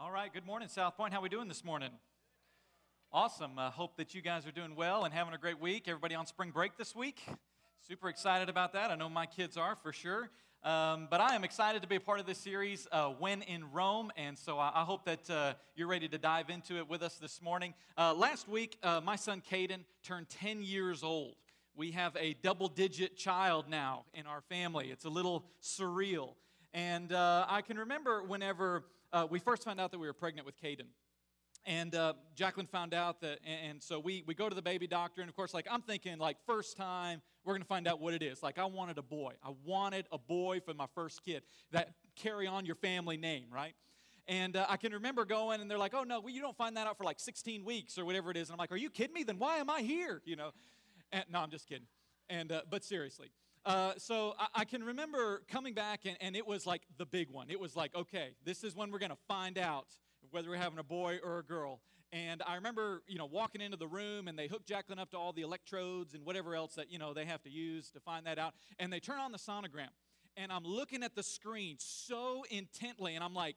All right, good morning, South Point. How are we doing this morning? Awesome. I hope that you guys are doing well and having a great week. Everybody on spring break this week? Super excited about that. I know my kids are for sure. Um, but I am excited to be a part of this series, uh, When in Rome. And so I, I hope that uh, you're ready to dive into it with us this morning. Uh, last week, uh, my son Caden turned 10 years old. We have a double digit child now in our family. It's a little surreal. And uh, I can remember whenever uh, we first found out that we were pregnant with Caden. And uh, Jacqueline found out that, and so we, we go to the baby doctor, and of course, like I'm thinking, like first time we're gonna find out what it is. Like I wanted a boy. I wanted a boy for my first kid that carry on your family name, right? And uh, I can remember going, and they're like, "Oh no, well, you don't find that out for like 16 weeks or whatever it is." And I'm like, "Are you kidding me? Then why am I here?" You know? And, no, I'm just kidding. And uh, but seriously, uh, so I, I, can remember coming back, and, and, it was like the big one. It was like, okay, this is when we're going to find out whether we're having a boy or a girl. And I remember, you know, walking into the room, and they hook Jacqueline up to all the electrodes and whatever else that, you know, they have to use to find that out. And they turn on the sonogram. And I'm looking at the screen so intently, and I'm like,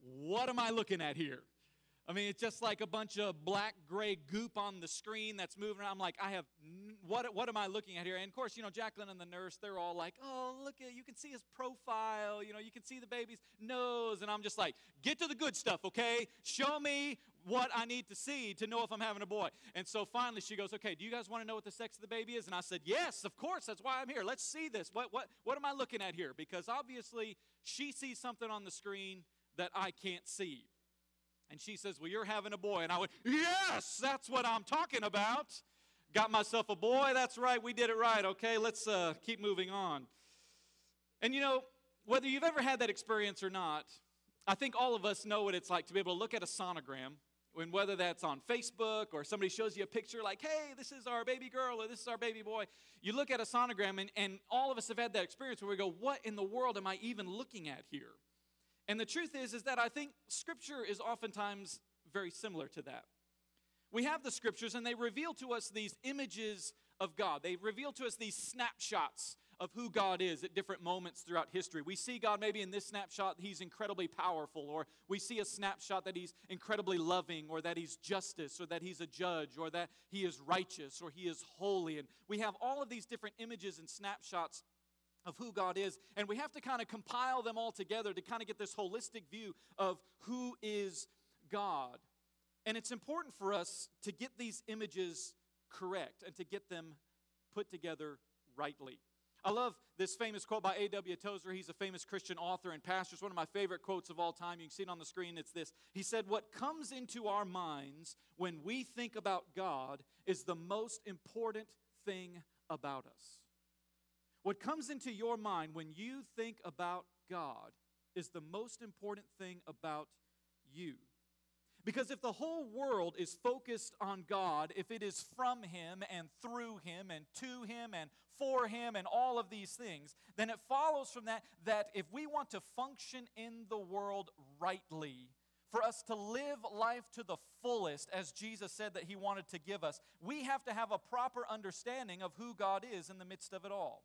what am I looking at here? I mean, it's just like a bunch of black gray goop on the screen that's moving around. I'm like, I have, what, what am I looking at here? And of course, you know, Jacqueline and the nurse, they're all like, oh, look at, you can see his profile, you know, you can see the baby's nose. And I'm just like, get to the good stuff, okay? Show me what I need to see to know if I'm having a boy. And so finally she goes, okay, do you guys want to know what the sex of the baby is? And I said, yes, of course, that's why I'm here. Let's see this. What, what, what am I looking at here? Because obviously she sees something on the screen that I can't see. And she says, Well, you're having a boy. And I went, Yes, that's what I'm talking about. Got myself a boy. That's right. We did it right. Okay, let's uh, keep moving on. And you know, whether you've ever had that experience or not, I think all of us know what it's like to be able to look at a sonogram, and whether that's on Facebook or somebody shows you a picture like, hey, this is our baby girl or this is our baby boy. You look at a sonogram, and, and all of us have had that experience where we go, what in the world am I even looking at here? And the truth is, is that I think Scripture is oftentimes very similar to that. We have the Scriptures, and they reveal to us these images of God. They reveal to us these snapshots of who God is at different moments throughout history. We see God maybe in this snapshot, He's incredibly powerful, or we see a snapshot that He's incredibly loving, or that He's justice, or that He's a judge, or that He is righteous, or He is holy. And we have all of these different images and snapshots of who God is. And we have to kind of compile them all together to kind of get this holistic view of who is God. And it's important for us to get these images correct and to get them put together rightly. I love this famous quote by A.W. Tozer. He's a famous Christian author and pastor. It's one of my favorite quotes of all time. You can see it on the screen. It's this He said, What comes into our minds when we think about God is the most important thing about us. What comes into your mind when you think about God is the most important thing about you. Because if the whole world is focused on God, if it is from Him and through Him and to Him and for Him and all of these things, then it follows from that that if we want to function in the world rightly, for us to live life to the fullest, as Jesus said that He wanted to give us, we have to have a proper understanding of who God is in the midst of it all.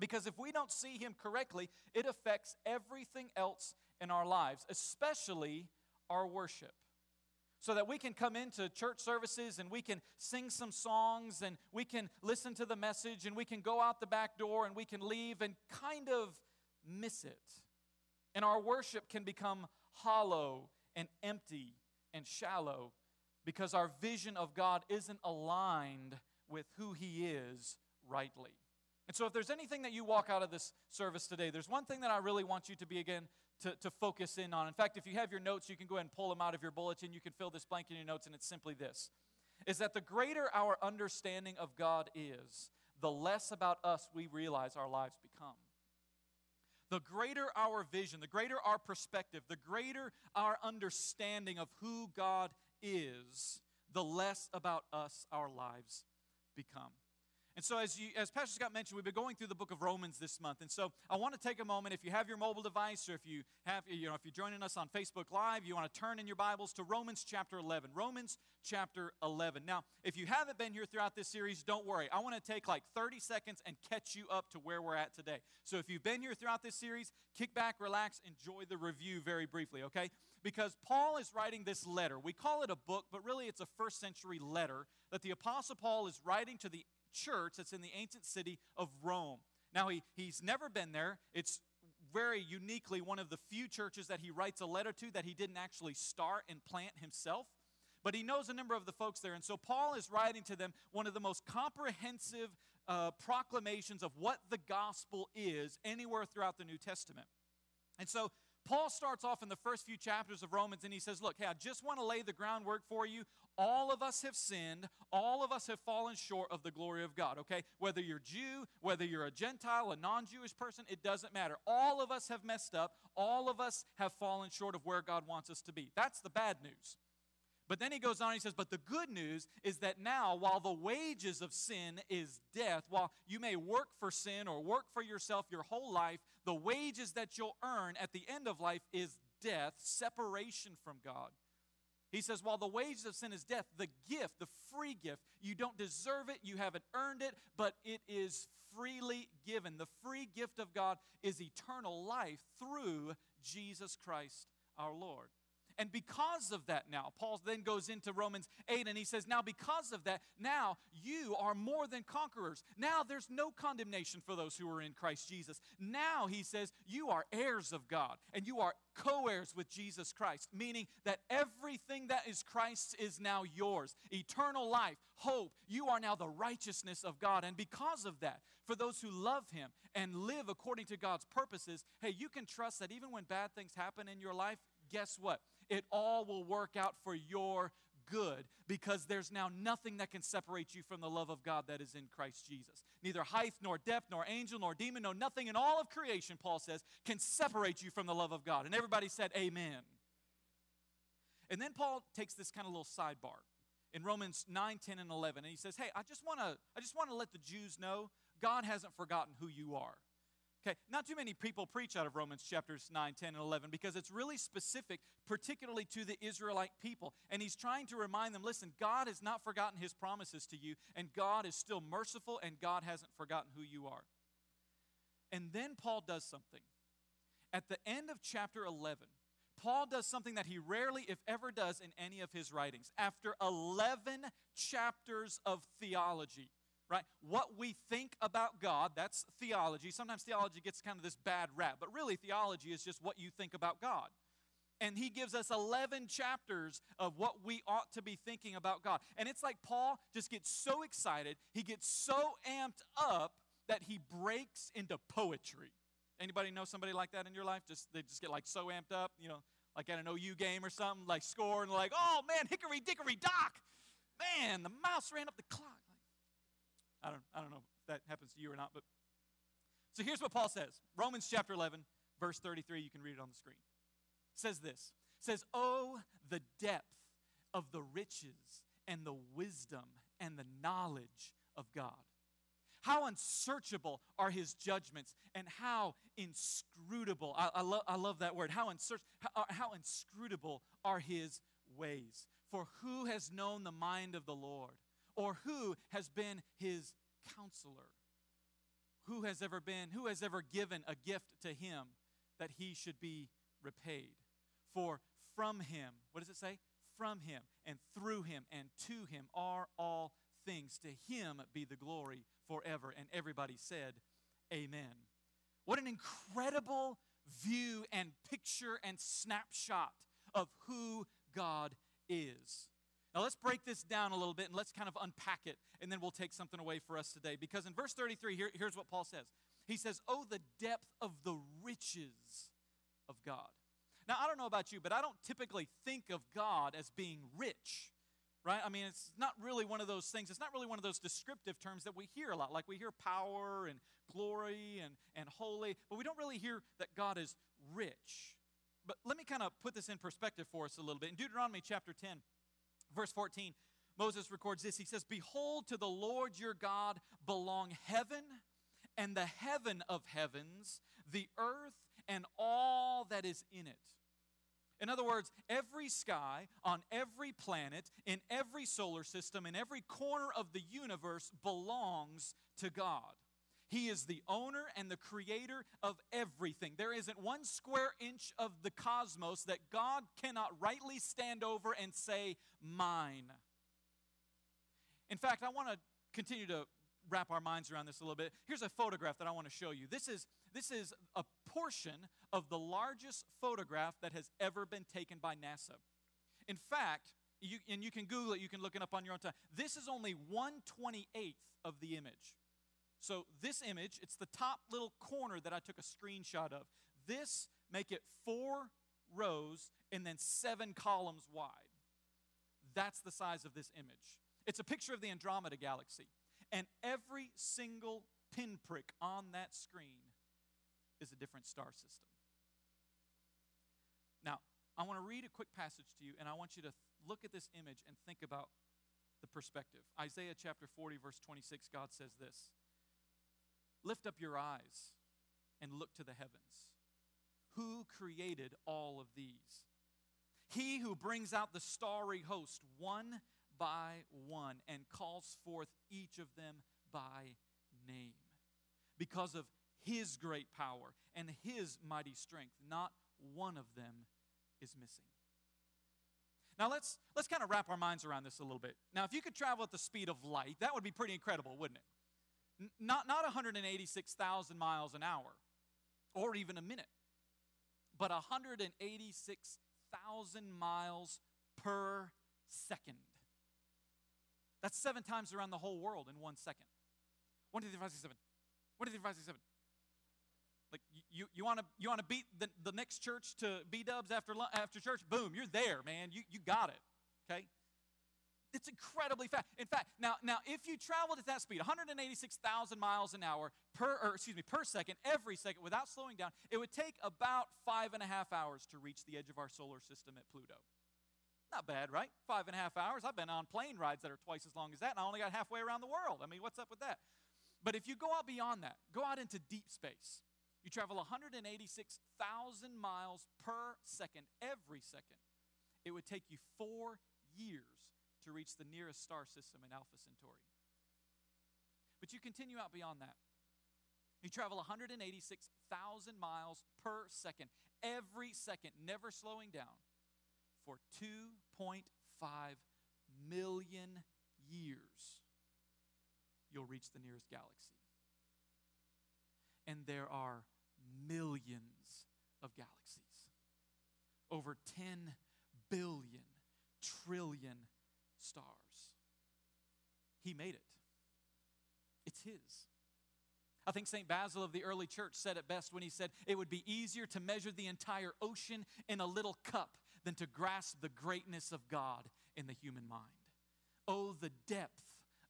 Because if we don't see Him correctly, it affects everything else in our lives, especially our worship. So that we can come into church services and we can sing some songs and we can listen to the message and we can go out the back door and we can leave and kind of miss it. And our worship can become hollow and empty and shallow because our vision of God isn't aligned with who He is rightly. And so, if there's anything that you walk out of this service today, there's one thing that I really want you to be again to, to focus in on. In fact, if you have your notes, you can go ahead and pull them out of your bulletin. You can fill this blank in your notes, and it's simply this is that the greater our understanding of God is, the less about us we realize our lives become. The greater our vision, the greater our perspective, the greater our understanding of who God is, the less about us our lives become. And so, as, you, as Pastor Scott mentioned, we've been going through the book of Romans this month. And so, I want to take a moment. If you have your mobile device, or if you have, you know, if you're joining us on Facebook Live, you want to turn in your Bibles to Romans chapter 11. Romans chapter 11. Now, if you haven't been here throughout this series, don't worry. I want to take like 30 seconds and catch you up to where we're at today. So, if you've been here throughout this series, kick back, relax, enjoy the review very briefly, okay? Because Paul is writing this letter. We call it a book, but really it's a first century letter that the Apostle Paul is writing to the church that's in the ancient city of Rome. Now, he, he's never been there. It's very uniquely one of the few churches that he writes a letter to that he didn't actually start and plant himself. But he knows a number of the folks there. And so Paul is writing to them one of the most comprehensive uh, proclamations of what the gospel is anywhere throughout the New Testament. And so Paul starts off in the first few chapters of Romans and he says, Look, hey, I just want to lay the groundwork for you. All of us have sinned. All of us have fallen short of the glory of God, okay? Whether you're Jew, whether you're a Gentile, a non Jewish person, it doesn't matter. All of us have messed up. All of us have fallen short of where God wants us to be. That's the bad news. But then he goes on, he says, But the good news is that now, while the wages of sin is death, while you may work for sin or work for yourself your whole life, the wages that you'll earn at the end of life is death, separation from God. He says, while the wages of sin is death, the gift, the free gift, you don't deserve it, you haven't earned it, but it is freely given. The free gift of God is eternal life through Jesus Christ our Lord. And because of that, now, Paul then goes into Romans 8 and he says, Now, because of that, now you are more than conquerors. Now there's no condemnation for those who are in Christ Jesus. Now, he says, you are heirs of God and you are co heirs with Jesus Christ, meaning that everything that is Christ's is now yours. Eternal life, hope. You are now the righteousness of God. And because of that, for those who love Him and live according to God's purposes, hey, you can trust that even when bad things happen in your life, guess what? It all will work out for your good because there's now nothing that can separate you from the love of God that is in Christ Jesus. Neither height, nor depth, nor angel, nor demon, no nothing in all of creation, Paul says, can separate you from the love of God. And everybody said, Amen. And then Paul takes this kind of little sidebar in Romans 9, 10, and 11, and he says, Hey, I just want to I just want to let the Jews know God hasn't forgotten who you are. Okay, not too many people preach out of Romans chapters 9, 10, and 11 because it's really specific, particularly to the Israelite people. And he's trying to remind them listen, God has not forgotten his promises to you, and God is still merciful, and God hasn't forgotten who you are. And then Paul does something. At the end of chapter 11, Paul does something that he rarely, if ever, does in any of his writings. After 11 chapters of theology, right? What we think about God, that's theology. Sometimes theology gets kind of this bad rap, but really theology is just what you think about God. And he gives us 11 chapters of what we ought to be thinking about God. And it's like Paul just gets so excited, he gets so amped up that he breaks into poetry. Anybody know somebody like that in your life? Just they just get like so amped up, you know, like at an OU game or something, like score and like, oh man, hickory dickory dock. Man, the mouse ran up the clock. I don't, I don't know if that happens to you or not, but so here's what Paul says Romans chapter 11, verse 33. You can read it on the screen. It says this it says, Oh, the depth of the riches and the wisdom and the knowledge of God. How unsearchable are his judgments and how inscrutable, I, I, lo- I love that word, how, unsearch, how, how inscrutable are his ways. For who has known the mind of the Lord? Or who has been his counselor? Who has ever been, who has ever given a gift to him that he should be repaid? For from him, what does it say? From him and through him and to him are all things. To him be the glory forever. And everybody said, Amen. What an incredible view and picture and snapshot of who God is. Now let's break this down a little bit and let's kind of unpack it, and then we'll take something away for us today. Because in verse 33, here, here's what Paul says He says, Oh, the depth of the riches of God. Now, I don't know about you, but I don't typically think of God as being rich, right? I mean, it's not really one of those things, it's not really one of those descriptive terms that we hear a lot. Like we hear power and glory and, and holy, but we don't really hear that God is rich. But let me kind of put this in perspective for us a little bit. In Deuteronomy chapter 10, Verse 14 Moses records this. He says, Behold, to the Lord your God belong heaven and the heaven of heavens, the earth and all that is in it. In other words, every sky on every planet, in every solar system, in every corner of the universe belongs to God. He is the owner and the creator of everything. There isn't one square inch of the cosmos that God cannot rightly stand over and say, Mine. In fact, I want to continue to wrap our minds around this a little bit. Here's a photograph that I want to show you. This is, this is a portion of the largest photograph that has ever been taken by NASA. In fact, you, and you can Google it, you can look it up on your own time. This is only 128th of the image. So this image, it's the top little corner that I took a screenshot of. This make it four rows and then seven columns wide. That's the size of this image. It's a picture of the Andromeda galaxy. And every single pinprick on that screen is a different star system. Now, I want to read a quick passage to you, and I want you to look at this image and think about the perspective. Isaiah chapter 40, verse 26, God says this Lift up your eyes and look to the heavens. Who created all of these? He who brings out the starry host one by one and calls forth each of them by name. Because of his great power and his mighty strength, not one of them is missing. Now let's let's kind of wrap our minds around this a little bit. Now, if you could travel at the speed of light, that would be pretty incredible, wouldn't it? Not not 186,000 miles an hour, or even a minute, but 186,000 miles per second. That's seven times around the whole world in one second. One, two, three, five, six, seven. One, two, three, five, six, seven. Like you, you want to you want to beat the, the next church to B Dubs after after church? Boom, you're there, man. You you got it. Okay. It's incredibly fast. In fact, now now if you traveled at that speed, 186,000 miles an hour per or excuse me per second, every second without slowing down, it would take about five and a half hours to reach the edge of our solar system at Pluto. Not bad, right? Five and a half hours. I've been on plane rides that are twice as long as that, and I only got halfway around the world. I mean, what's up with that? But if you go out beyond that, go out into deep space, you travel 186,000 miles per second, every second. It would take you four years to reach the nearest star system in Alpha Centauri. But you continue out beyond that. You travel 186,000 miles per second, every second, never slowing down for 2.5 million years, you'll reach the nearest galaxy. And there are millions of galaxies. Over 10 billion, trillion stars. He made it. It's His. I think St. Basil of the early church said it best when he said, It would be easier to measure the entire ocean in a little cup than to grasp the greatness of God in the human mind. Oh, the depth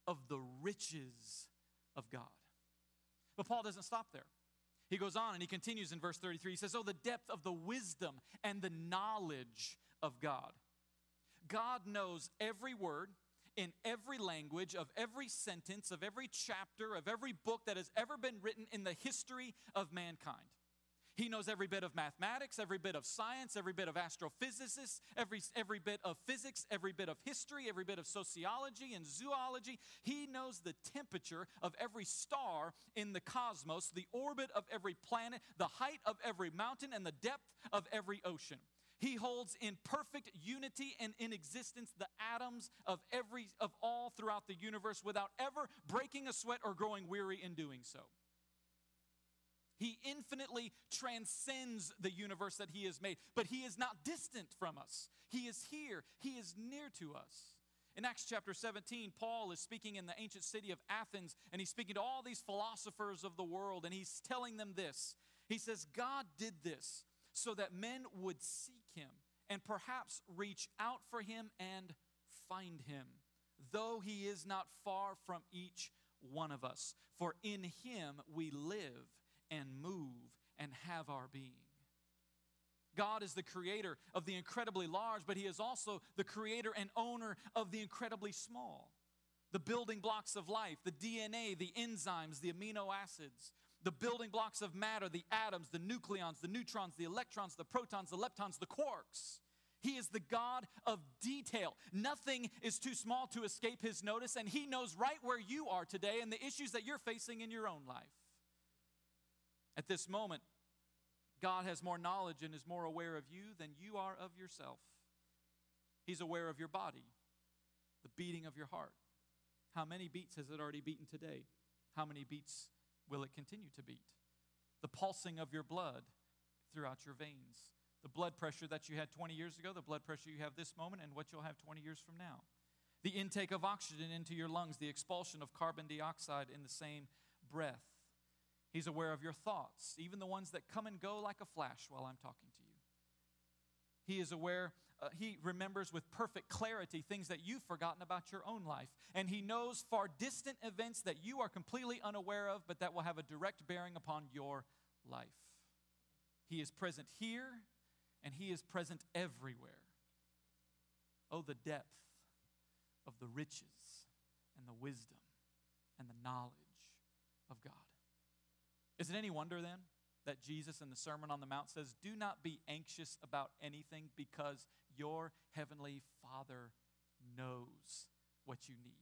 of the riches of God. But Paul doesn't stop there. He goes on and he continues in verse 33. He says, Oh, the depth of the wisdom and the knowledge of God. God knows every word in every language, of every sentence, of every chapter, of every book that has ever been written in the history of mankind. He knows every bit of mathematics, every bit of science, every bit of astrophysics, every, every bit of physics, every bit of history, every bit of sociology and zoology. He knows the temperature of every star in the cosmos, the orbit of every planet, the height of every mountain, and the depth of every ocean. He holds in perfect unity and in existence the atoms of every of all throughout the universe without ever breaking a sweat or growing weary in doing so. He infinitely transcends the universe that He has made, but He is not distant from us. He is here, He is near to us. In Acts chapter 17, Paul is speaking in the ancient city of Athens, and he's speaking to all these philosophers of the world, and he's telling them this. He says, God did this so that men would seek him and perhaps reach out for him and find him, though he is not far from each one of us. For in him we live and move and have our being. God is the creator of the incredibly large, but He is also the creator and owner of the incredibly small. The building blocks of life, the DNA, the enzymes, the amino acids, the building blocks of matter, the atoms, the nucleons, the neutrons, the electrons, the protons, the leptons, the quarks. He is the God of detail. Nothing is too small to escape His notice, and He knows right where you are today and the issues that you're facing in your own life. At this moment, God has more knowledge and is more aware of you than you are of yourself. He's aware of your body, the beating of your heart. How many beats has it already beaten today? How many beats will it continue to beat? The pulsing of your blood throughout your veins, the blood pressure that you had 20 years ago, the blood pressure you have this moment, and what you'll have 20 years from now. The intake of oxygen into your lungs, the expulsion of carbon dioxide in the same breath. He's aware of your thoughts, even the ones that come and go like a flash while I'm talking to you. He is aware, uh, he remembers with perfect clarity things that you've forgotten about your own life. And he knows far distant events that you are completely unaware of, but that will have a direct bearing upon your life. He is present here and he is present everywhere. Oh, the depth of the riches and the wisdom and the knowledge of God. Is it any wonder then that Jesus in the Sermon on the Mount says, Do not be anxious about anything because your heavenly Father knows what you need?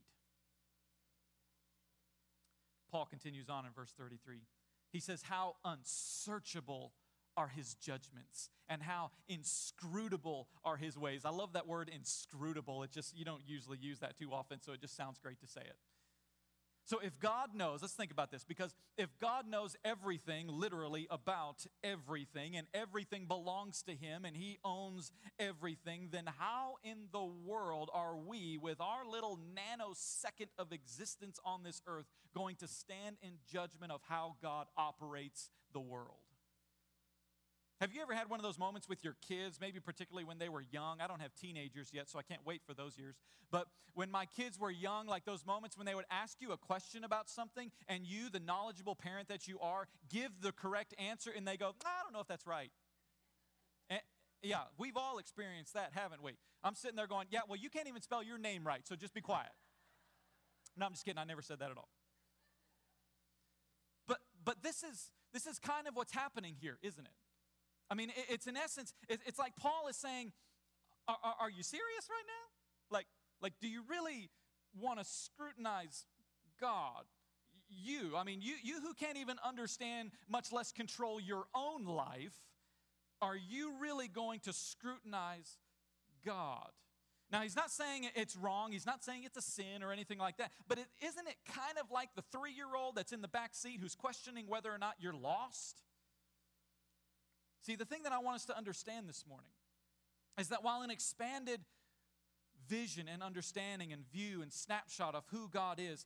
Paul continues on in verse 33. He says, How unsearchable are his judgments and how inscrutable are his ways. I love that word inscrutable. It just, you don't usually use that too often, so it just sounds great to say it. So if God knows, let's think about this, because if God knows everything, literally about everything, and everything belongs to Him and He owns everything, then how in the world are we, with our little nanosecond of existence on this earth, going to stand in judgment of how God operates the world? Have you ever had one of those moments with your kids, maybe particularly when they were young? I don't have teenagers yet, so I can't wait for those years. But when my kids were young, like those moments when they would ask you a question about something, and you, the knowledgeable parent that you are, give the correct answer, and they go, I don't know if that's right. And, yeah, we've all experienced that, haven't we? I'm sitting there going, Yeah, well, you can't even spell your name right, so just be quiet. No, I'm just kidding. I never said that at all. But, but this, is, this is kind of what's happening here, isn't it? I mean, it's in essence, it's like Paul is saying, are, are, are you serious right now? Like, like, do you really want to scrutinize God? You, I mean, you, you who can't even understand, much less control your own life, are you really going to scrutinize God? Now, he's not saying it's wrong. He's not saying it's a sin or anything like that. But is isn't it kind of like the three year old that's in the back seat who's questioning whether or not you're lost? See, the thing that I want us to understand this morning is that while an expanded vision and understanding and view and snapshot of who God is,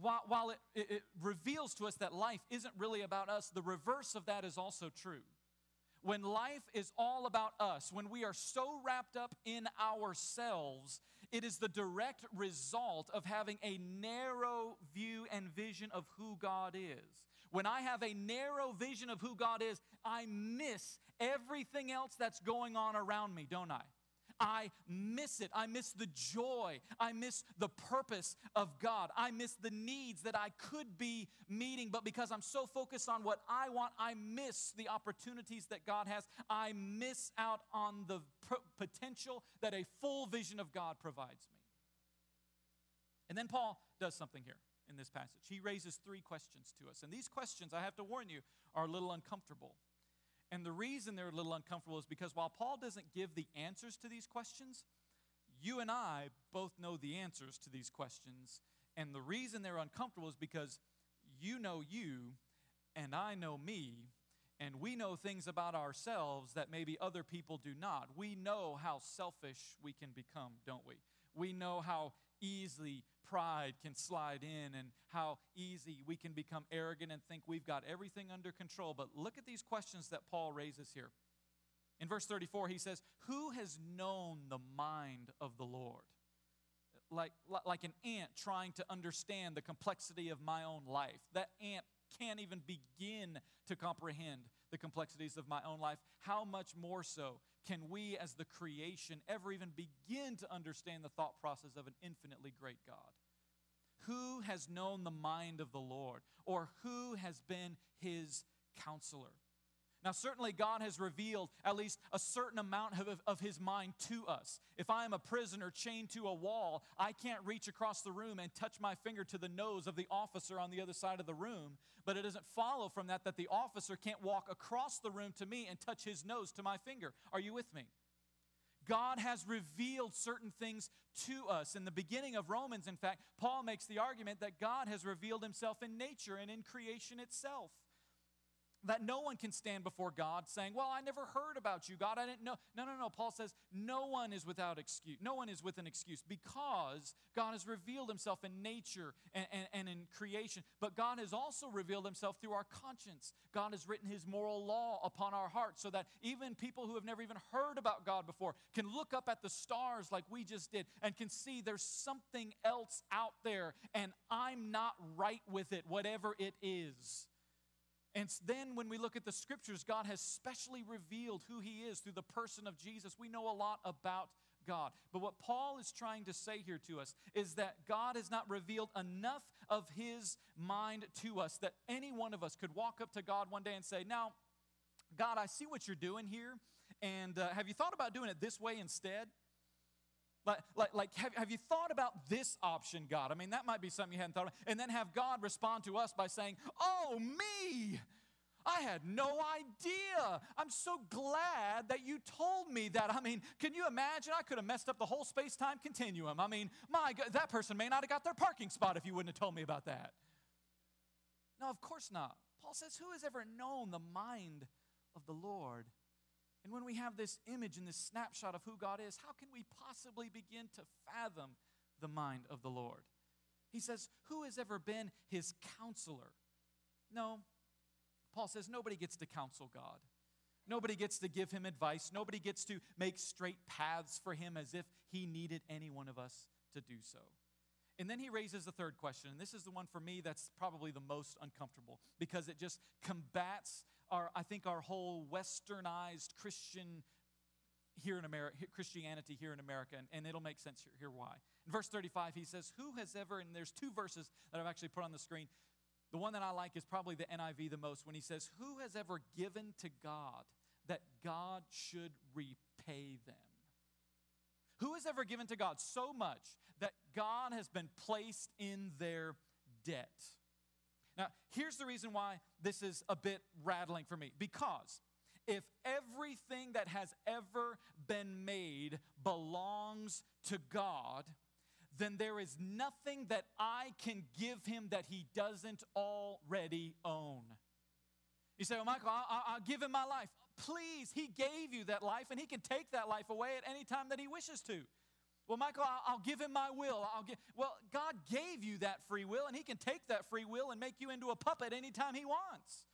while, while it, it, it reveals to us that life isn't really about us, the reverse of that is also true. When life is all about us, when we are so wrapped up in ourselves, it is the direct result of having a narrow view and vision of who God is. When I have a narrow vision of who God is, I miss everything else that's going on around me, don't I? I miss it. I miss the joy. I miss the purpose of God. I miss the needs that I could be meeting, but because I'm so focused on what I want, I miss the opportunities that God has. I miss out on the potential that a full vision of God provides me. And then Paul does something here in this passage. He raises three questions to us. And these questions, I have to warn you, are a little uncomfortable. And the reason they're a little uncomfortable is because while Paul doesn't give the answers to these questions, you and I both know the answers to these questions. And the reason they're uncomfortable is because you know you and I know me, and we know things about ourselves that maybe other people do not. We know how selfish we can become, don't we? We know how easily pride can slide in and how easy we can become arrogant and think we've got everything under control. But look at these questions that Paul raises here. In verse 34, he says, Who has known the mind of the Lord? Like, like an ant trying to understand the complexity of my own life. That ant can't even begin to comprehend the complexities of my own life, how much more so can we, as the creation, ever even begin to understand the thought process of an infinitely great God? Who has known the mind of the Lord, or who has been his counselor? Now, certainly, God has revealed at least a certain amount of, of, His mind to us. If I am a prisoner chained to a wall, I can't reach across the room and touch my finger to the nose of the officer on the other side of the room. But it doesn't follow from that that the officer can't walk across the room to me and touch his nose to my finger. Are you with me? God has revealed certain things to us. In the beginning of Romans, in fact, Paul makes the argument that God has revealed himself in nature and in creation itself that no one can stand before God saying, Well, I never heard about you, God. I didn't know. No, no, no. Paul says, No one is without excuse. No one is with an excuse because God has revealed himself in nature and, and, and in creation. But God has also revealed himself through our conscience. God has written his moral law upon our hearts so that even people who have never even heard about God before can look up at the stars like we just did and can see there's something else out there and I'm not right with it, whatever it is. And then when we look at the scriptures, God has specially revealed who He is through the person of Jesus. We know a lot about God. But what Paul is trying to say here to us is that God has not revealed enough of His mind to us that any one of us could walk up to God one day and say, Now, God, I see what you're doing here, and uh, have you thought about doing it this way instead? Like, like, like have, have you thought about this option, God? I mean, that might be something you hadn't thought about. And then have God respond to us by saying, Oh, me! I had no idea. I'm so glad that you told me that. I mean, can you imagine? I could have messed up the whole space time continuum. I mean, my God, that person may not have got their parking spot if you wouldn't have told me about that. No, of course not. Paul says, Who has ever known the mind of the Lord? And when we have this image and this snapshot of who God is, how can we possibly begin to fathom the mind of the Lord? He says, Who has ever been his counselor? No. Paul says, Nobody gets to counsel God. Nobody gets to give him advice. Nobody gets to make straight paths for him as if he needed any one of us to do so. And then he raises the third question, and this is the one for me that's probably the most uncomfortable because it just combats our, I think, our whole westernized Christian here in America, Christianity here in America, and, and it'll make sense here, here why. In verse 35, he says, Who has ever, and there's two verses that I've actually put on the screen. The one that I like is probably the NIV the most when he says, Who has ever given to God that God should repay them? Who has ever given to God so much that God has been placed in their debt? Now, here's the reason why this is a bit rattling for me. Because if everything that has ever been made belongs to God, then there is nothing that I can give him that he doesn't already own. You say, Well, Michael, I'll, I'll, give him my life. Please, he gave you that life and he can take that life away at any time that he wishes to. Well, Michael, I'll, give him my will. I'll give, well, God gave you that free will, and he can take that free will and make you into a puppet anytime he wants.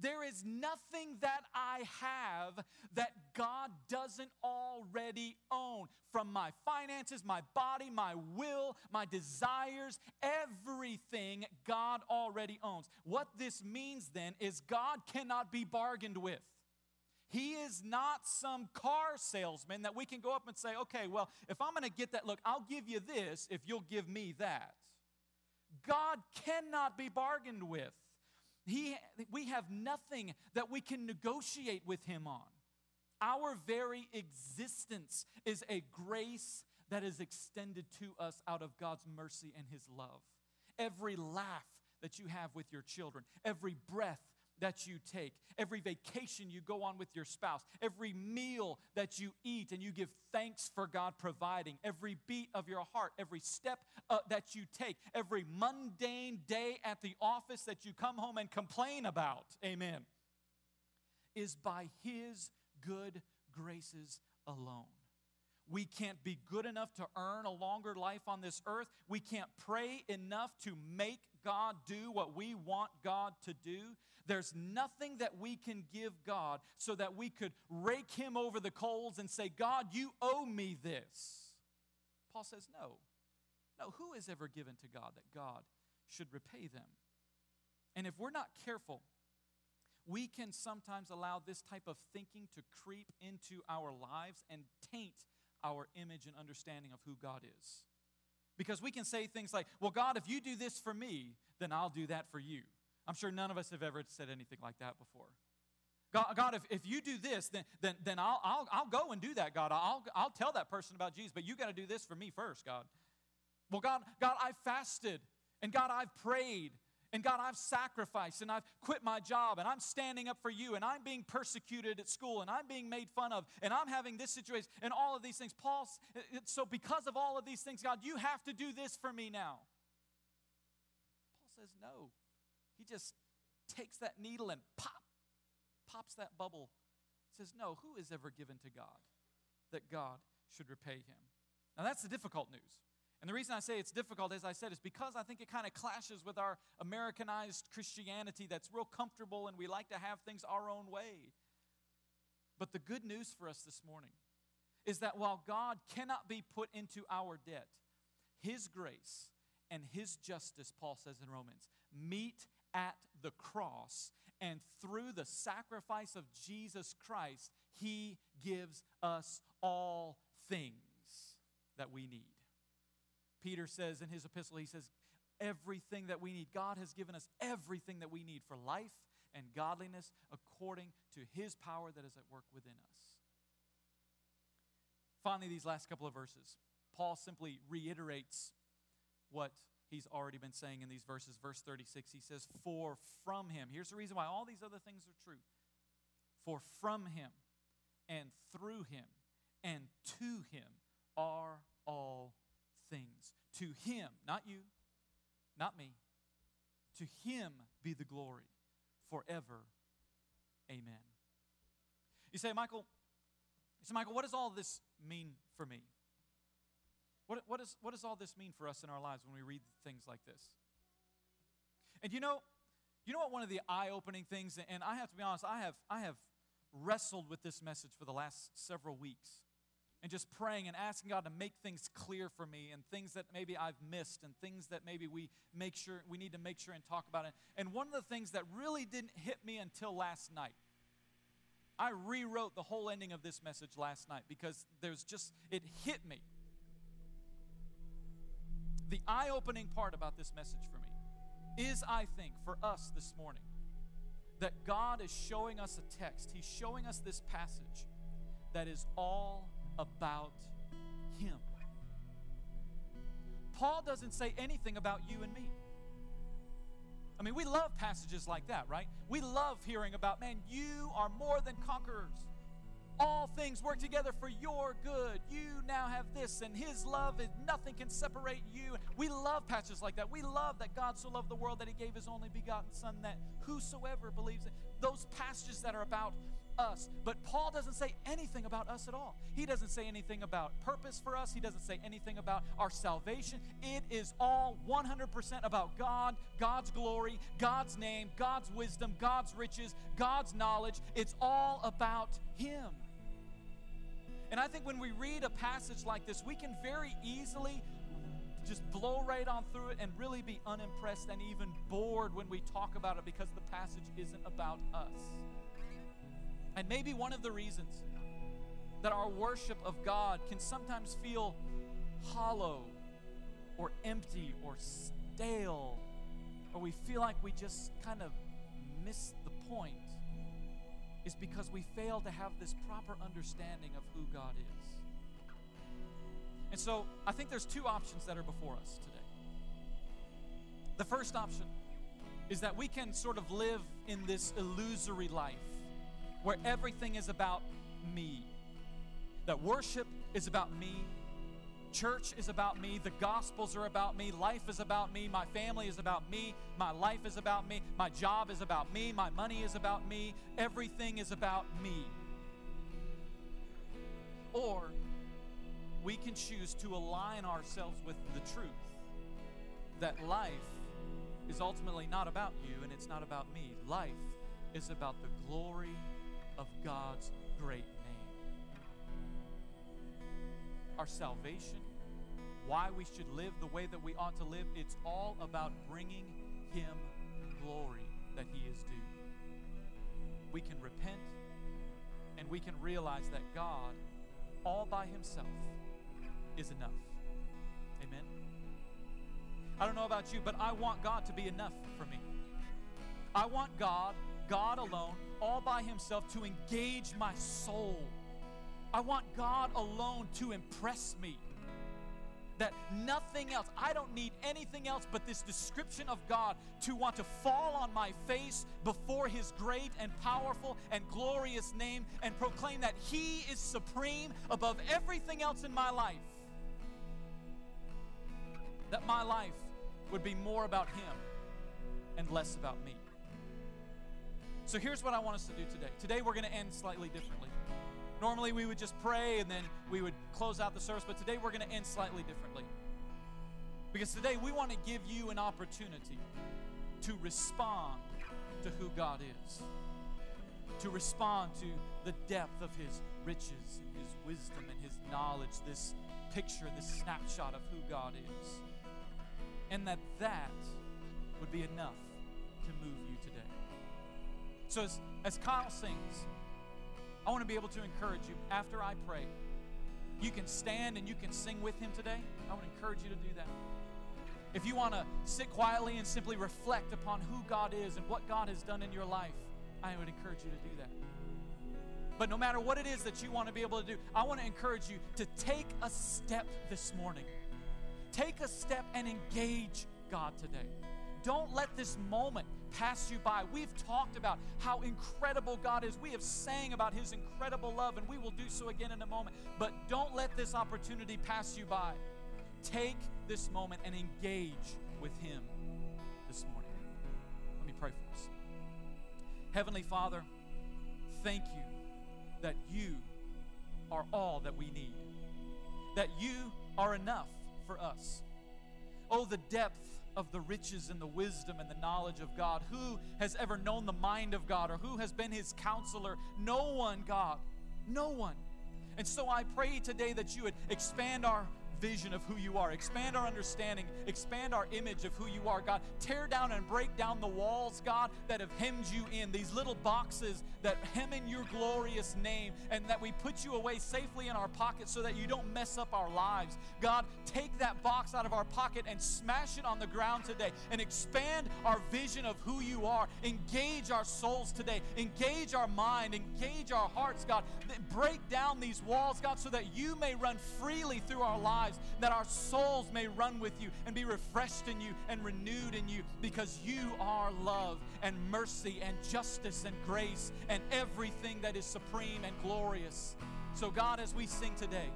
There is nothing that I have that God doesn't already own. From my finances, my body, my will, my desires, everything God already owns. What this means then is God cannot be bargained with. He is not some car salesman that we can go up and say, okay, well, if I'm going to get that, look, I'll give you this if you'll give me that. God cannot be bargained with. He, we have nothing that we can negotiate with Him on. Our very existence is a grace that is extended to us out of God's mercy and His love. Every laugh that you have with your children, every breath that you take, every vacation you go on with your spouse, every meal that you eat and you give thanks for God providing, every beat of your heart, every step uh, that you take, every mundane day at the office that you come home and complain about, amen, is by His good graces alone. We can't be good enough to earn a longer life on this earth. We can't pray enough to make God do what we want God to do. There's nothing that we can give God so that we could rake him over the coals and say, God, you owe me this. Paul says, no. No, who has ever given to God that God should repay them? And if we're not careful, we can sometimes allow this type of thinking to creep into our lives and taint our image and understanding of who God is. Because we can say things like, Well, God, if you do this for me, then I'll do that for you. I'm sure none of us have ever said anything like that before. God, God if, if you do this, then, then, then I'll, I'll, I'll go and do that, God. I'll, I'll tell that person about Jesus, but you got to do this for me first, God. Well, God, God, I fasted, and God, I've prayed, and God, I've sacrificed, and I've quit my job, and I'm standing up for you, and I'm being persecuted at school, and I'm being made fun of, and I'm having this situation, and all of these things. Paul, uh, uh, so because of all of these things, God, you have to do this for me now. Paul says, no. He just takes that needle and pop, pops that bubble. Says, no, who is ever given to God that God should repay him? Now, that's the difficult news. And the reason I say it's difficult, as I said, is because I think it kind of clashes with our Americanized Christianity that's real comfortable and we like to have things our own way. But the good news for us this morning is that while God cannot be put into our debt, His grace and His justice, Paul says in Romans, meet at the cross. And through the sacrifice of Jesus Christ, He gives us all things that we need. Peter says in his epistle, he says, everything that we need. God has given us everything that we need for life and godliness according to his power that is at work within us. Finally, these last couple of verses, Paul simply reiterates what he's already been saying in these verses. Verse 36, he says, For from him, here's the reason why all these other things are true. For from him and through him and to him are all things. To him, not you, not me, to him be the glory forever. Amen. You say, Michael, you say, Michael, what does all this mean for me? What, what, is, what does all this mean for us in our lives when we read things like this? And you know, you know what one of the eye-opening things, and I have to be honest, I have, I have wrestled with this message for the last several weeks and just praying and asking God to make things clear for me and things that maybe I've missed and things that maybe we make sure we need to make sure and talk about it. And one of the things that really didn't hit me until last night. I rewrote the whole ending of this message last night because there's just it hit me. The eye-opening part about this message for me is I think for us this morning that God is showing us a text. He's showing us this passage that is all about Him. Paul doesn't say anything about you and me. I mean, we love passages like that, right? We love hearing about, man, you are more than conquerors. All things work together for your good. You now have this, and His love is nothing can separate you. We love passages like that. We love that God so loved the world that He gave His only begotten Son, that whosoever believes in those passages that are about us. But Paul doesn't say anything about us at all. He doesn't say anything about purpose for us. He doesn't say anything about our salvation. It is all 100% about God, God's glory, God's name, God's wisdom, God's riches, God's knowledge. It's all about Him. And I think when we read a passage like this, we can very easily just blow right on through it and really be unimpressed and even bored when we talk about it because the passage isn't about us. And maybe one of the reasons that our worship of God can sometimes feel hollow or empty or stale, or we feel like we just kind of miss the point is because we fail to have this proper understanding of who God is. And so I think there's two options that are before us today. The first option is that we can sort of live in this illusory life where everything is about me. That worship is about me, Church is about me. The Gospels are about me. Life is about me. My family is about me. My life is about me. My job is about me. My money is about me. Everything is about me. Or we can choose to align ourselves with the truth that life is ultimately not about you and it's not about me. Life is about the glory of God's great name. our salvation, why we should live the way that we ought to live. It's all about bringing Him glory that He is due. we can repent and we can realize that God, all by Himself, is enough. Amen. I don't know about you, but I want God to be enough for me. I want God, God alone, all by Himself, to engage my soul. I want God alone to impress me that nothing else, I don't need anything else but this description of God to want to fall on my face before His great and powerful and glorious name and proclaim that He is supreme above everything else in my life. That my life would be more about Him and less about me. So here's what I want us to do today. Today we're going to end slightly differently. Normally we would just pray and then we would close out the service, but today we're going to end slightly differently. Because today we want to give you an opportunity to respond to who God is, to respond to the depth of His riches and His wisdom and His knowledge, this picture, this snapshot of who God is. And that that would be enough to move you today. So as, as Kyle sings, I want to be able to encourage you after I pray. You can stand and you can sing with him today. I would encourage you to do that. If you want to sit quietly and simply reflect upon who God is and what God has done in your life, I would encourage you to do that. But no matter what it is that you want to be able to do, I want to encourage you to take a step this morning. Take a step and engage God today. Don't let this moment pass you by. We've talked about how incredible God is. We have sang about his incredible love, and we will do so again in a moment. But don't let this opportunity pass you by. Take this moment and engage with him this morning. Let me pray for us. Heavenly Father, thank you that you are all that we need, that you are enough for us. Oh, the depth of the riches and the wisdom and the knowledge of God. Who has ever known the mind of God or who has been his counselor? No one, God. No one. And so I pray today that you would expand our vision of who you are. Expand our understanding. Expand our image of who you are, God. Tear down and break down the walls, God, that have hemmed you in. These little boxes that hem in your glorious name and that we put you away safely in our pocket so that you don't mess up our lives. God, take that box out of our pocket and smash it on the ground today and expand our vision of who you are. Engage our souls today. Engage our mind. Engage our hearts, God. Break down these walls, God, so that you may run freely through our lives lives, that our souls may run with you and be refreshed in you and renewed in you because you are love and mercy and justice and grace and everything that is supreme and glorious. So, God, as we sing today,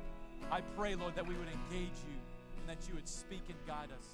I pray, Lord, that we would engage you and that you would speak and guide us.